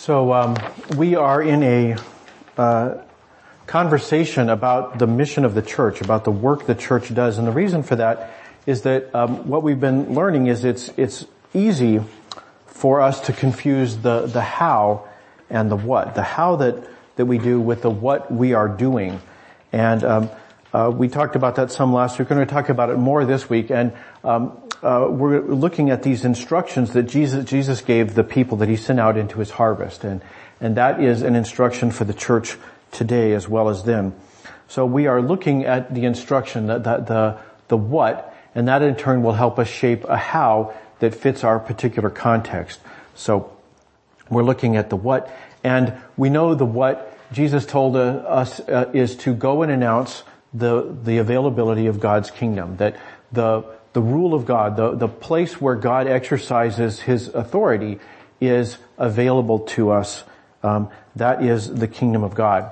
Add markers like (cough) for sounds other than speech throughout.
So um, we are in a uh, conversation about the mission of the church, about the work the church does, and the reason for that is that um, what we've been learning is it's it's easy for us to confuse the the how and the what, the how that that we do with the what we are doing, and um, uh, we talked about that some last week. We're going to talk about it more this week, and um, uh, we're looking at these instructions that Jesus Jesus gave the people that He sent out into His harvest, and and that is an instruction for the church today as well as then. So we are looking at the instruction, the the the, the what, and that in turn will help us shape a how that fits our particular context. So we're looking at the what, and we know the what Jesus told uh, us uh, is to go and announce the, the availability of God's kingdom, that the, the rule of God, the, the place where God exercises His authority is available to us. Um, that is the kingdom of God.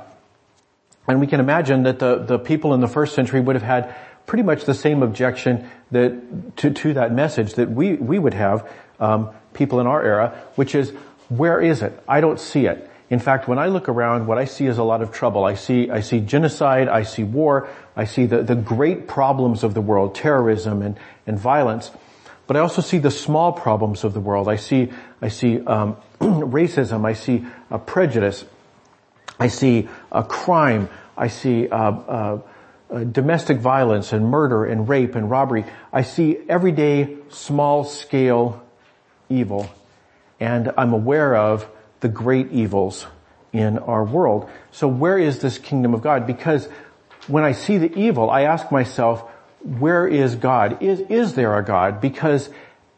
And we can imagine that the, the people in the first century would have had pretty much the same objection that, to, to that message that we, we would have, um, people in our era, which is, where is it? I don't see it. In fact, when I look around, what I see is a lot of trouble. I see, I see genocide, I see war, I see the, the great problems of the world, terrorism and, and violence. But I also see the small problems of the world. I see, I see um, (clears throat) racism. I see uh, prejudice. I see uh, crime. I see uh, uh, uh, domestic violence and murder and rape and robbery. I see everyday small scale evil, and I'm aware of the great evils in our world. So where is this kingdom of God? Because when I see the evil, I ask myself, where is God? Is, is there a God? Because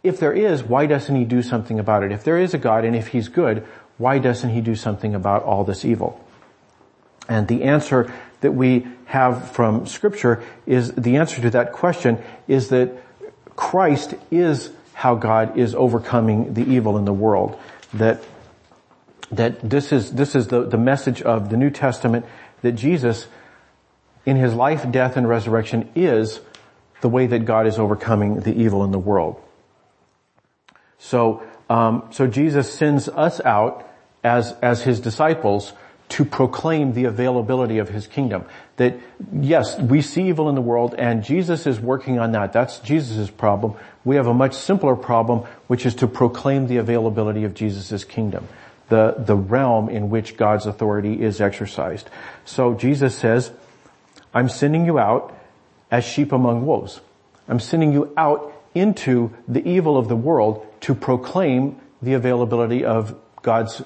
if there is, why doesn't he do something about it? If there is a God and if he's good, why doesn't he do something about all this evil? And the answer that we have from scripture is, the answer to that question is that Christ is how God is overcoming the evil in the world. That that this is, this is the, the message of the New Testament that Jesus, in his life, death, and resurrection is the way that God is overcoming the evil in the world. So, um, so Jesus sends us out as, as his disciples to proclaim the availability of his kingdom. That yes, we see evil in the world and Jesus is working on that. That's Jesus' problem. We have a much simpler problem, which is to proclaim the availability of Jesus' kingdom the, the realm in which God's authority is exercised. So Jesus says, I'm sending you out as sheep among wolves. I'm sending you out into the evil of the world to proclaim the availability of God's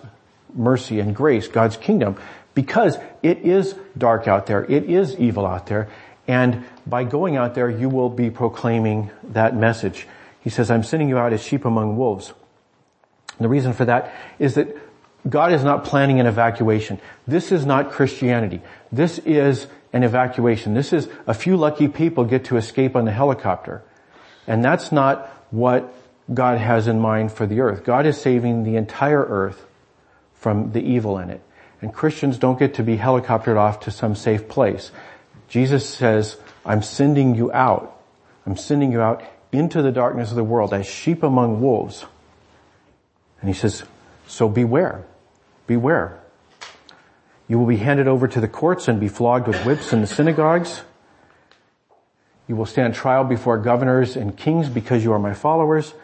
mercy and grace, God's kingdom, because it is dark out there. It is evil out there. And by going out there, you will be proclaiming that message. He says, I'm sending you out as sheep among wolves. And the reason for that is that God is not planning an evacuation. This is not Christianity. This is an evacuation. This is a few lucky people get to escape on the helicopter. And that's not what God has in mind for the earth. God is saving the entire earth from the evil in it. And Christians don't get to be helicoptered off to some safe place. Jesus says, I'm sending you out. I'm sending you out into the darkness of the world as sheep among wolves. And he says, so beware. Beware. You will be handed over to the courts and be flogged with whips in the synagogues. You will stand trial before governors and kings because you are my followers.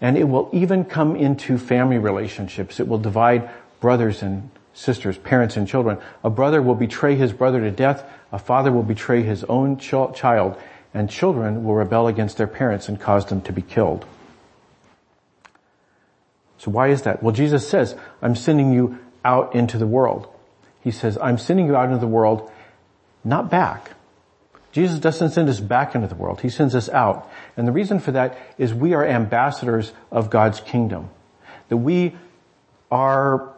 And it will even come into family relationships. It will divide brothers and sisters, parents and children. A brother will betray his brother to death. A father will betray his own ch- child. And children will rebel against their parents and cause them to be killed. So why is that? Well, Jesus says, I'm sending you out into the world. He says, I'm sending you out into the world, not back. Jesus doesn't send us back into the world. He sends us out. And the reason for that is we are ambassadors of God's kingdom. That we are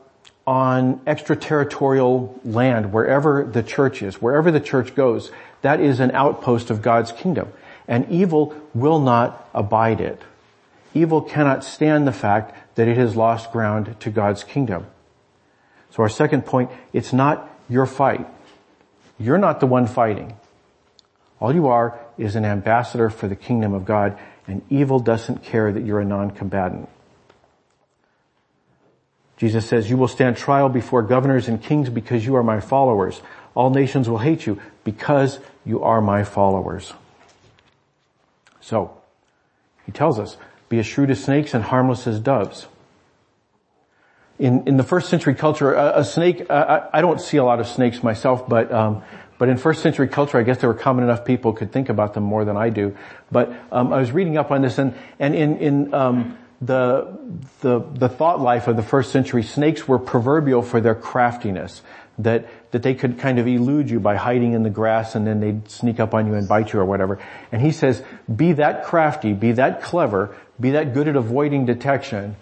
on extraterritorial land, wherever the church is, wherever the church goes, that is an outpost of God's kingdom. And evil will not abide it. Evil cannot stand the fact that it has lost ground to God's kingdom. So our second point, it's not your fight. You're not the one fighting. All you are is an ambassador for the kingdom of God and evil doesn't care that you're a non-combatant. Jesus says, you will stand trial before governors and kings because you are my followers. All nations will hate you because you are my followers. So, he tells us, be as shrewd as snakes and harmless as doves. In, in the first century culture, a, a snake, I, I, don't see a lot of snakes myself, but, um, but in first century culture, I guess there were common enough people could think about them more than I do. But um, I was reading up on this, and and in in um, the the the thought life of the first century, snakes were proverbial for their craftiness. That that they could kind of elude you by hiding in the grass, and then they'd sneak up on you and bite you or whatever. And he says, be that crafty, be that clever, be that good at avoiding detection,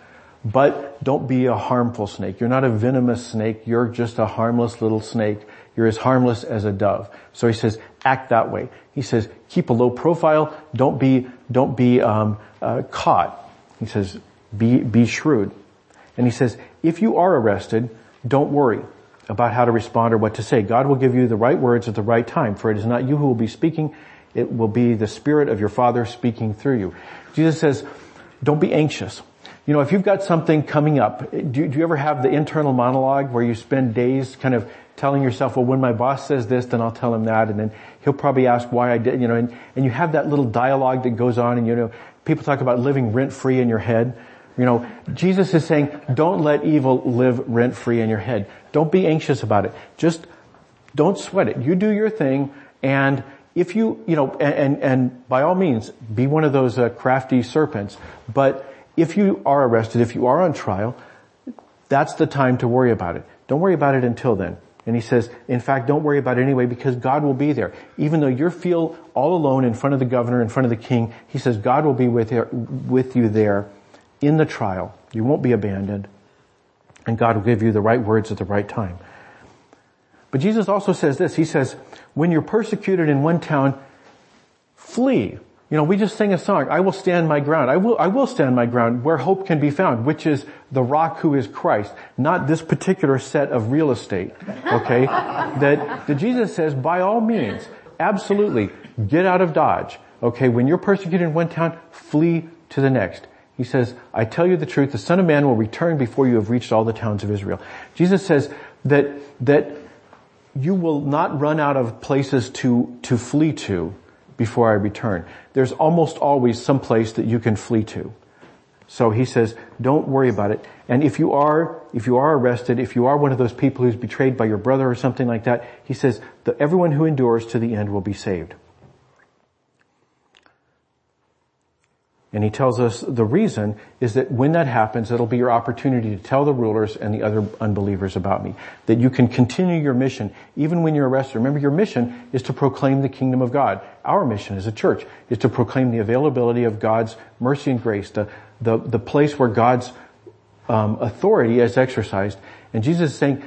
but don't be a harmful snake. You're not a venomous snake. You're just a harmless little snake. You're as harmless as a dove. So he says, act that way. He says, keep a low profile. Don't be, don't be um, uh, caught. He says, be be shrewd. And he says, if you are arrested, don't worry about how to respond or what to say. God will give you the right words at the right time. For it is not you who will be speaking. It will be the Spirit of your Father speaking through you. Jesus says, don't be anxious. You know, if you've got something coming up, do, do you ever have the internal monologue where you spend days kind of telling yourself, well, when my boss says this, then I'll tell him that, and then he'll probably ask why I did, you know, and, and you have that little dialogue that goes on, and you know, people talk about living rent free in your head. You know, Jesus is saying, don't let evil live rent free in your head. Don't be anxious about it. Just don't sweat it. You do your thing, and if you, you know, and, and, and by all means, be one of those uh, crafty serpents, but if you are arrested, if you are on trial, that's the time to worry about it. Don't worry about it until then. And he says, in fact, don't worry about it anyway because God will be there. Even though you feel all alone in front of the governor, in front of the king, he says God will be with, you, there in the trial. You won't be abandoned. And God will give you the right words at the right time. But Jesus also says this. He says, when you're persecuted in one town, flee. You know, we just sang a song, I will stand my ground. I will, I will stand my ground where hope can be found, which is the rock who is Christ, not this particular set of real estate. Okay? (laughs) that, that Jesus says, by all means, absolutely, get out of Dodge. Okay? When you're persecuted in one town, flee to the next. He says, I tell you the truth, the Son of Man will return before you have reached all the towns of Israel. Jesus says that, that you will not run out of places to, to flee to before I return. There's almost always some place that you can flee to. So he says, don't worry about it. And if you are, if you are arrested, if you are one of those people who's betrayed by your brother or something like that, he says everyone who endures to the end will be saved. And he tells us the reason is that when that happens, it'll be your opportunity to tell the rulers and the other unbelievers about me. That you can continue your mission even when you're arrested. Remember, your mission is to proclaim the kingdom of God. Our mission as a church is to proclaim the availability of God's mercy and grace, the, the, the place where God's um, authority is exercised. And Jesus is saying,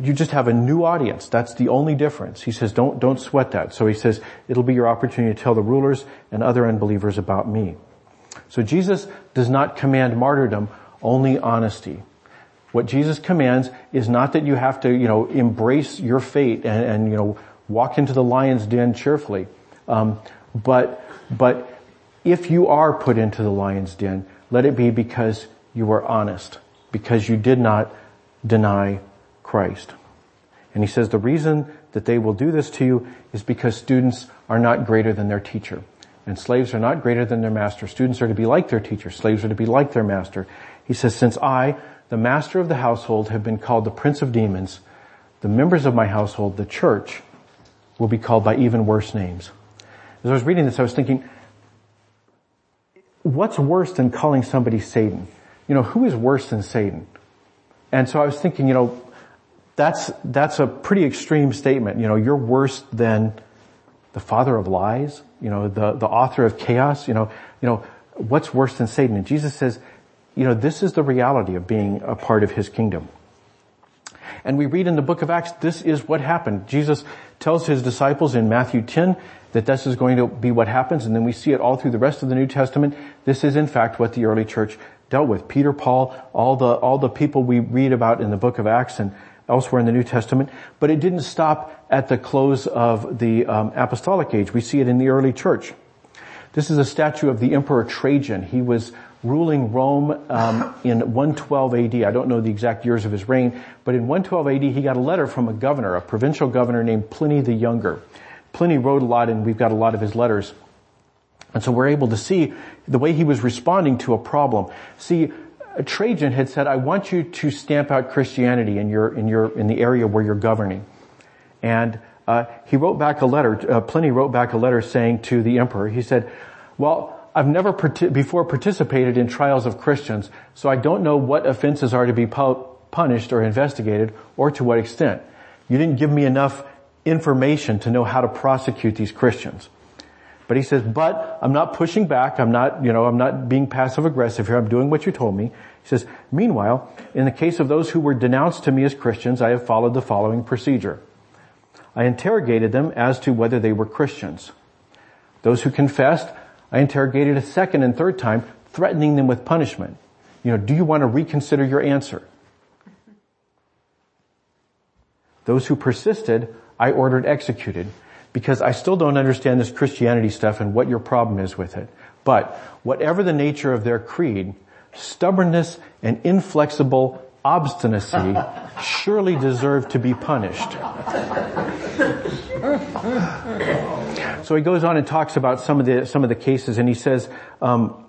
you just have a new audience. That's the only difference. He says, don't, don't sweat that. So he says, it'll be your opportunity to tell the rulers and other unbelievers about me. So Jesus does not command martyrdom, only honesty. What Jesus commands is not that you have to, you know, embrace your fate and, and you know, walk into the lion's den cheerfully. Um, but, but if you are put into the lion's den, let it be because you were honest, because you did not deny Christ. And he says the reason that they will do this to you is because students are not greater than their teacher. And slaves are not greater than their master. Students are to be like their teacher. Slaves are to be like their master. He says, since I, the master of the household, have been called the prince of demons, the members of my household, the church, will be called by even worse names. As I was reading this, I was thinking, what's worse than calling somebody Satan? You know, who is worse than Satan? And so I was thinking, you know, that's, that's a pretty extreme statement. You know, you're worse than the father of lies, you know, the, the author of chaos, you know, you know, what's worse than Satan? And Jesus says, you know, this is the reality of being a part of his kingdom. And we read in the book of Acts, this is what happened. Jesus tells his disciples in Matthew 10 that this is going to be what happens, and then we see it all through the rest of the New Testament. This is in fact what the early church dealt with. Peter, Paul, all the, all the people we read about in the book of Acts and elsewhere in the New Testament, but it didn't stop at the close of the um, apostolic age. We see it in the early church. This is a statue of the Emperor Trajan. He was ruling Rome um, in 112 AD. I don't know the exact years of his reign, but in 112 AD he got a letter from a governor, a provincial governor named Pliny the Younger. Pliny wrote a lot and we've got a lot of his letters. And so we're able to see the way he was responding to a problem. See, Trajan had said, I want you to stamp out Christianity in your, in your, in the area where you're governing. And, uh, he wrote back a letter, uh, Pliny wrote back a letter saying to the emperor, he said, well, I've never part- before participated in trials of Christians, so I don't know what offenses are to be pu- punished or investigated or to what extent. You didn't give me enough information to know how to prosecute these Christians. But he says, but I'm not pushing back. I'm not, you know, I'm not being passive aggressive here. I'm doing what you told me. He says, meanwhile, in the case of those who were denounced to me as Christians, I have followed the following procedure. I interrogated them as to whether they were Christians. Those who confessed, I interrogated a second and third time, threatening them with punishment. You know, do you want to reconsider your answer? Those who persisted, I ordered executed because I still don't understand this Christianity stuff and what your problem is with it. But whatever the nature of their creed, stubbornness and inflexible obstinacy surely deserve to be punished. so he goes on and talks about some of the some of the cases, and he says um,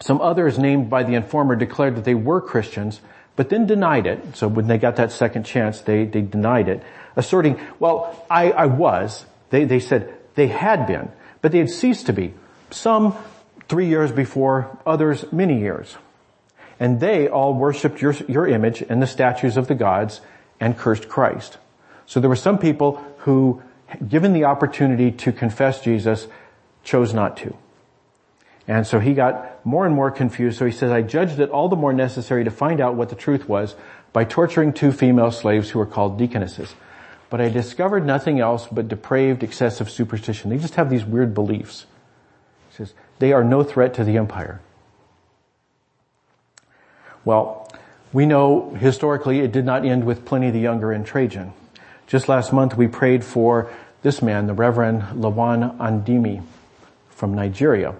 some others named by the informer declared that they were Christians, but then denied it. So when they got that second chance, they they denied it, asserting, "Well, I, I was, they, they said they had been, but they had ceased to be. Some three years before, others many years. And they all worshiped your, your image and the statues of the gods and cursed Christ. So there were some people who, given the opportunity to confess Jesus, chose not to. And so he got more and more confused. So he says, I judged it all the more necessary to find out what the truth was by torturing two female slaves who were called deaconesses but I discovered nothing else but depraved, excessive superstition. They just have these weird beliefs. He says, they are no threat to the empire. Well, we know historically it did not end with Pliny the Younger and Trajan. Just last month we prayed for this man, the Reverend Lawan Andimi from Nigeria.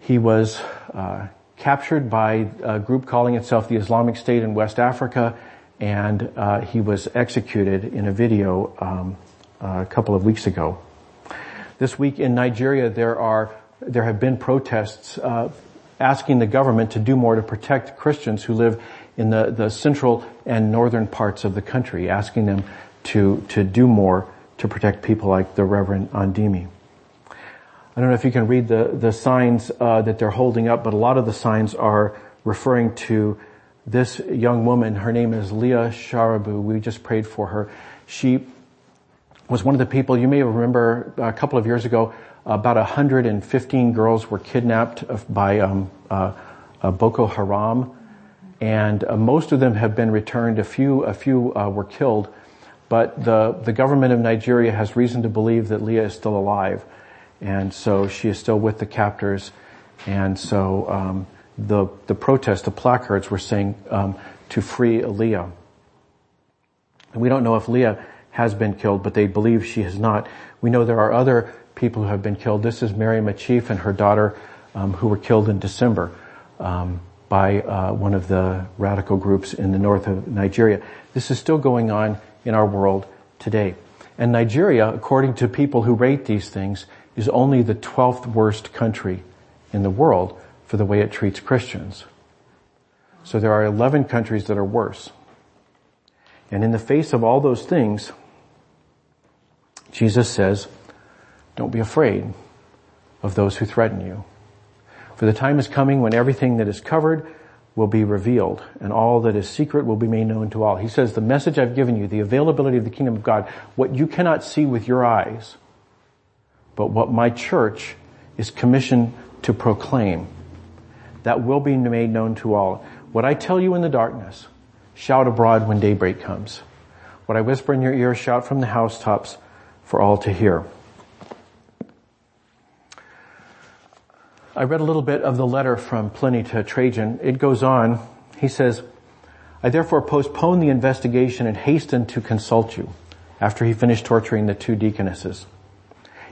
He was uh, captured by a group calling itself the Islamic State in West Africa and uh, he was executed in a video um, a couple of weeks ago. This week in Nigeria, there are there have been protests uh, asking the government to do more to protect Christians who live in the, the central and northern parts of the country, asking them to to do more to protect people like the Reverend Andimi. I don't know if you can read the the signs uh, that they're holding up, but a lot of the signs are referring to this young woman, her name is Leah Sharibu. We just prayed for her. She was one of the people, you may remember a couple of years ago, about 115 girls were kidnapped by um, uh, uh, Boko Haram, and uh, most of them have been returned. A few, a few uh, were killed, but the the government of Nigeria has reason to believe that Leah is still alive, and so she is still with the captors, and so um, the, the protest, the placards were saying um, to free Leah. And we don't know if Leah has been killed, but they believe she has not. We know there are other people who have been killed. This is Mary Machief and her daughter um, who were killed in December um, by uh, one of the radical groups in the north of Nigeria. This is still going on in our world today. And Nigeria, according to people who rate these things, is only the 12th worst country in the world for the way it treats Christians. So there are 11 countries that are worse. And in the face of all those things, Jesus says, don't be afraid of those who threaten you. For the time is coming when everything that is covered will be revealed and all that is secret will be made known to all. He says, the message I've given you, the availability of the kingdom of God, what you cannot see with your eyes, but what my church is commissioned to proclaim that will be made known to all. What I tell you in the darkness, shout abroad when daybreak comes. What I whisper in your ear, shout from the housetops for all to hear. I read a little bit of the letter from Pliny to Trajan. It goes on. He says, I therefore postponed the investigation and hastened to consult you after he finished torturing the two deaconesses.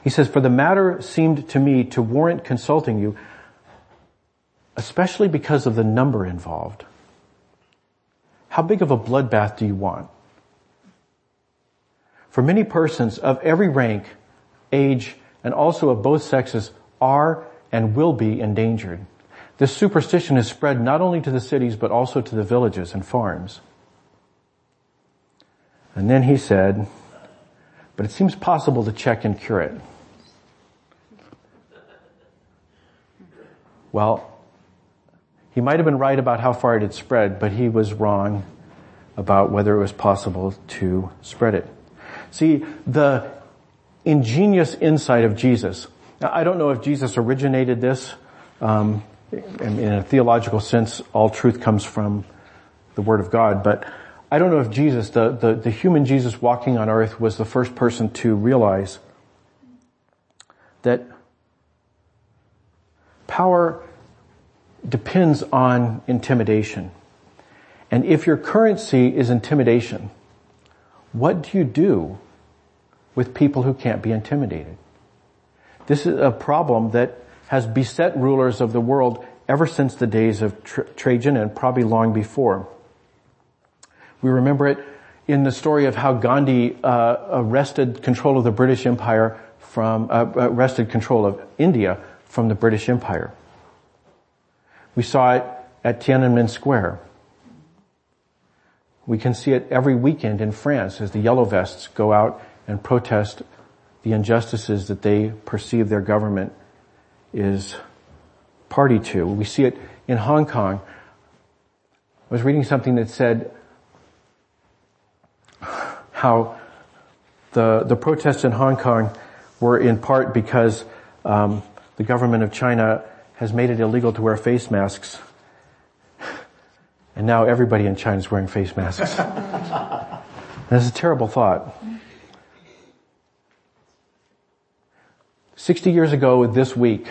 He says, for the matter seemed to me to warrant consulting you especially because of the number involved. How big of a bloodbath do you want? For many persons of every rank, age, and also of both sexes are and will be endangered. This superstition is spread not only to the cities, but also to the villages and farms. And then he said, but it seems possible to check and cure it. Well, he might have been right about how far it had spread, but he was wrong about whether it was possible to spread it. See, the ingenious insight of Jesus. I don't know if Jesus originated this. Um, in, in a theological sense, all truth comes from the Word of God, but I don't know if Jesus, the, the, the human Jesus walking on earth was the first person to realize that power depends on intimidation. And if your currency is intimidation, what do you do with people who can't be intimidated? This is a problem that has beset rulers of the world ever since the days of Trajan and probably long before. We remember it in the story of how Gandhi uh, arrested control of the British Empire from, uh, arrested control of India from the British Empire. We saw it at Tiananmen Square. We can see it every weekend in France as the yellow vests go out and protest the injustices that they perceive their government is party to. We see it in Hong Kong. I was reading something that said how the, the protests in Hong Kong were in part because um, the government of China has made it illegal to wear face masks. And now everybody in China is wearing face masks. (laughs) That's a terrible thought. 60 years ago this week,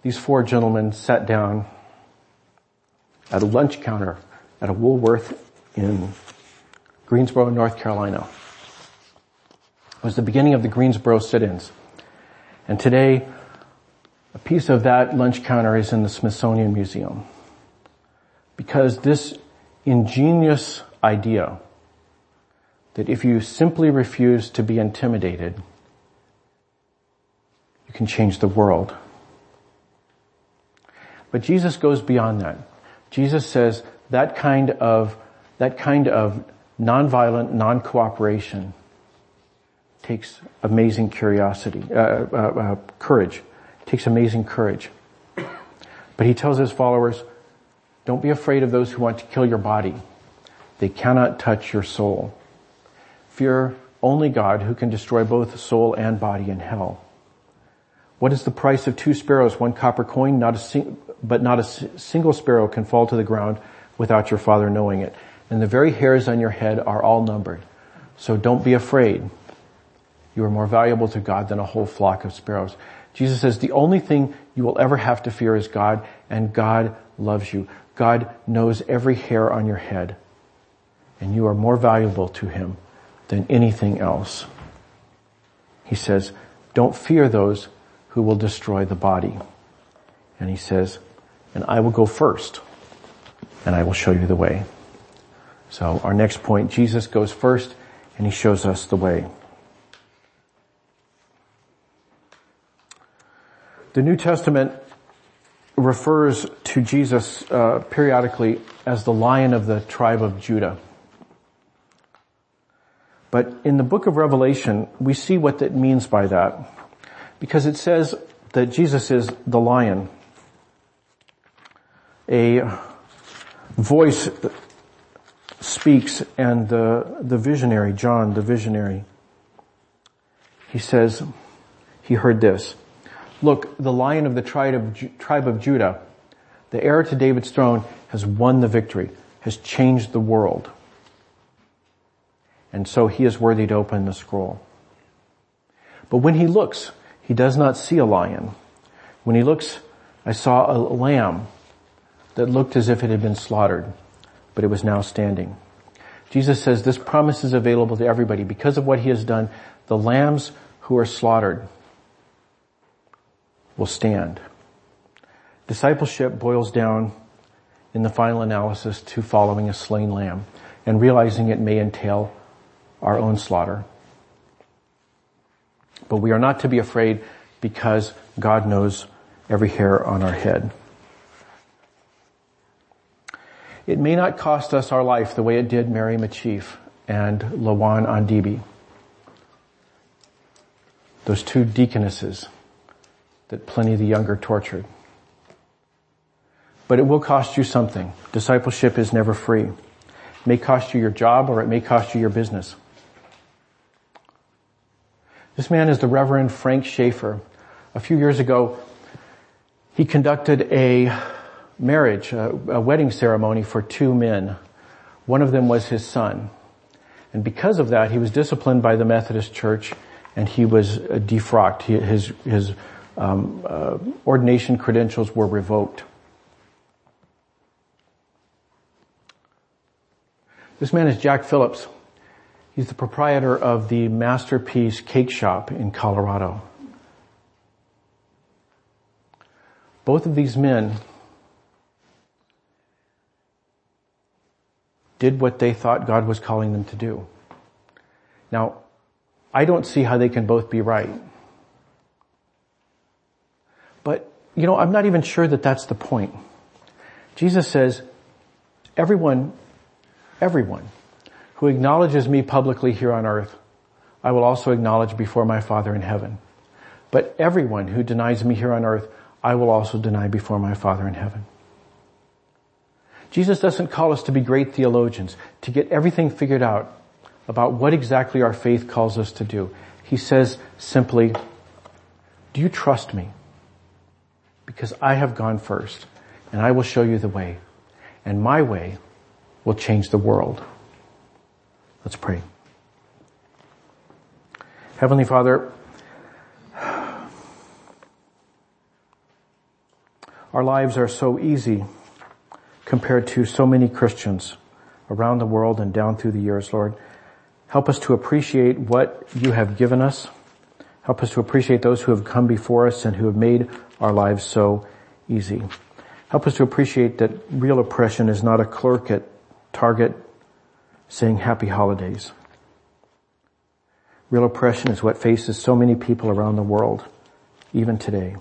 these four gentlemen sat down at a lunch counter at a Woolworth in Greensboro, North Carolina. It was the beginning of the Greensboro sit-ins. And today, a piece of that lunch counter is in the Smithsonian Museum. Because this ingenious idea that if you simply refuse to be intimidated, can change the world. But Jesus goes beyond that. Jesus says that kind of, that kind of nonviolent, non-cooperation takes amazing curiosity, uh, uh, uh, courage. Takes amazing courage. But he tells his followers, don't be afraid of those who want to kill your body. They cannot touch your soul. Fear only God who can destroy both soul and body in hell. What is the price of two sparrows, one copper coin? Not a sing- but not a single sparrow can fall to the ground without your father knowing it. And the very hairs on your head are all numbered. So don't be afraid. You are more valuable to God than a whole flock of sparrows. Jesus says the only thing you will ever have to fear is God and God loves you. God knows every hair on your head and you are more valuable to him than anything else. He says, don't fear those who will destroy the body. And he says, and I will go first and I will show you the way. So our next point, Jesus goes first and he shows us the way. The New Testament refers to Jesus uh, periodically as the lion of the tribe of Judah. But in the book of Revelation, we see what that means by that. Because it says that Jesus is the lion a voice speaks and the, the visionary, John, the visionary, he says, he heard this. Look, the lion of the tribe of, tribe of Judah, the heir to David's throne, has won the victory, has changed the world. And so he is worthy to open the scroll. But when he looks, he does not see a lion. When he looks, I saw a lamb that looked as if it had been slaughtered, but it was now standing. Jesus says this promise is available to everybody. Because of what he has done, the lambs who are slaughtered will stand. Discipleship boils down in the final analysis to following a slain lamb and realizing it may entail our own slaughter. But we are not to be afraid because God knows every hair on our head. It may not cost us our life the way it did Mary Machief and Lawan Andimi. Those two deaconesses that Pliny the Younger tortured. But it will cost you something. Discipleship is never free. It may cost you your job or it may cost you your business. This man is the Reverend Frank Schaefer. A few years ago, he conducted a marriage, a, a, wedding ceremony for two men. One of them was his son. And because of that, he was disciplined by the Methodist Church and he was uh, defrocked. He, his, his um, uh, ordination credentials were revoked. This man is Jack Phillips. He's the proprietor of the Masterpiece Cake Shop in Colorado. Both of these men did what they thought God was calling them to do. Now, I don't see how they can both be right. But, you know, I'm not even sure that that's the point. Jesus says, everyone, everyone who acknowledges me publicly here on earth, I will also acknowledge before my Father in heaven. But everyone who denies me here on earth, I will also deny before my Father in heaven. Jesus doesn't call us to be great theologians, to get everything figured out about what exactly our faith calls us to do. He says simply, do you trust me? Because I have gone first and I will show you the way and my way will change the world. Let's pray. Heavenly Father, our lives are so easy compared to so many Christians around the world and down through the years, Lord. Help us to appreciate what you have given us. Help us to appreciate those who have come before us and who have made our lives so easy. Help us to appreciate that real oppression is not a clerk at Target saying happy holidays. Real oppression is what faces so many people around the world, even today.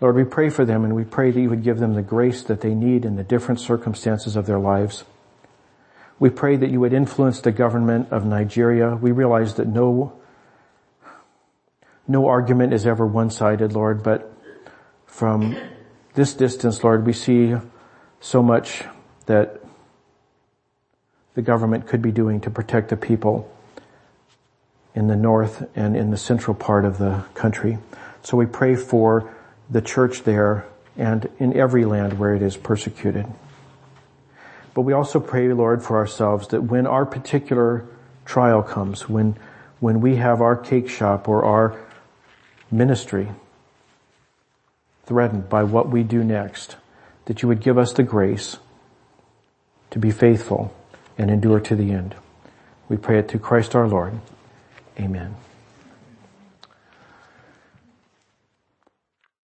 Lord, we pray for them and we pray that you would give them the grace that they need in the different circumstances of their lives. We pray that you would influence the government of Nigeria. We realize that no, no argument is ever one-sided, Lord, but from this distance, Lord, we see so much that the government could be doing to protect the people in the north and in the central part of the country. So we pray for the church there and in every land where it is persecuted. But we also pray, Lord, for ourselves that when our particular trial comes, when, when we have our cake shop or our ministry threatened by what we do next, that you would give us the grace to be faithful and endure to the end. We pray it through Christ our Lord. Amen.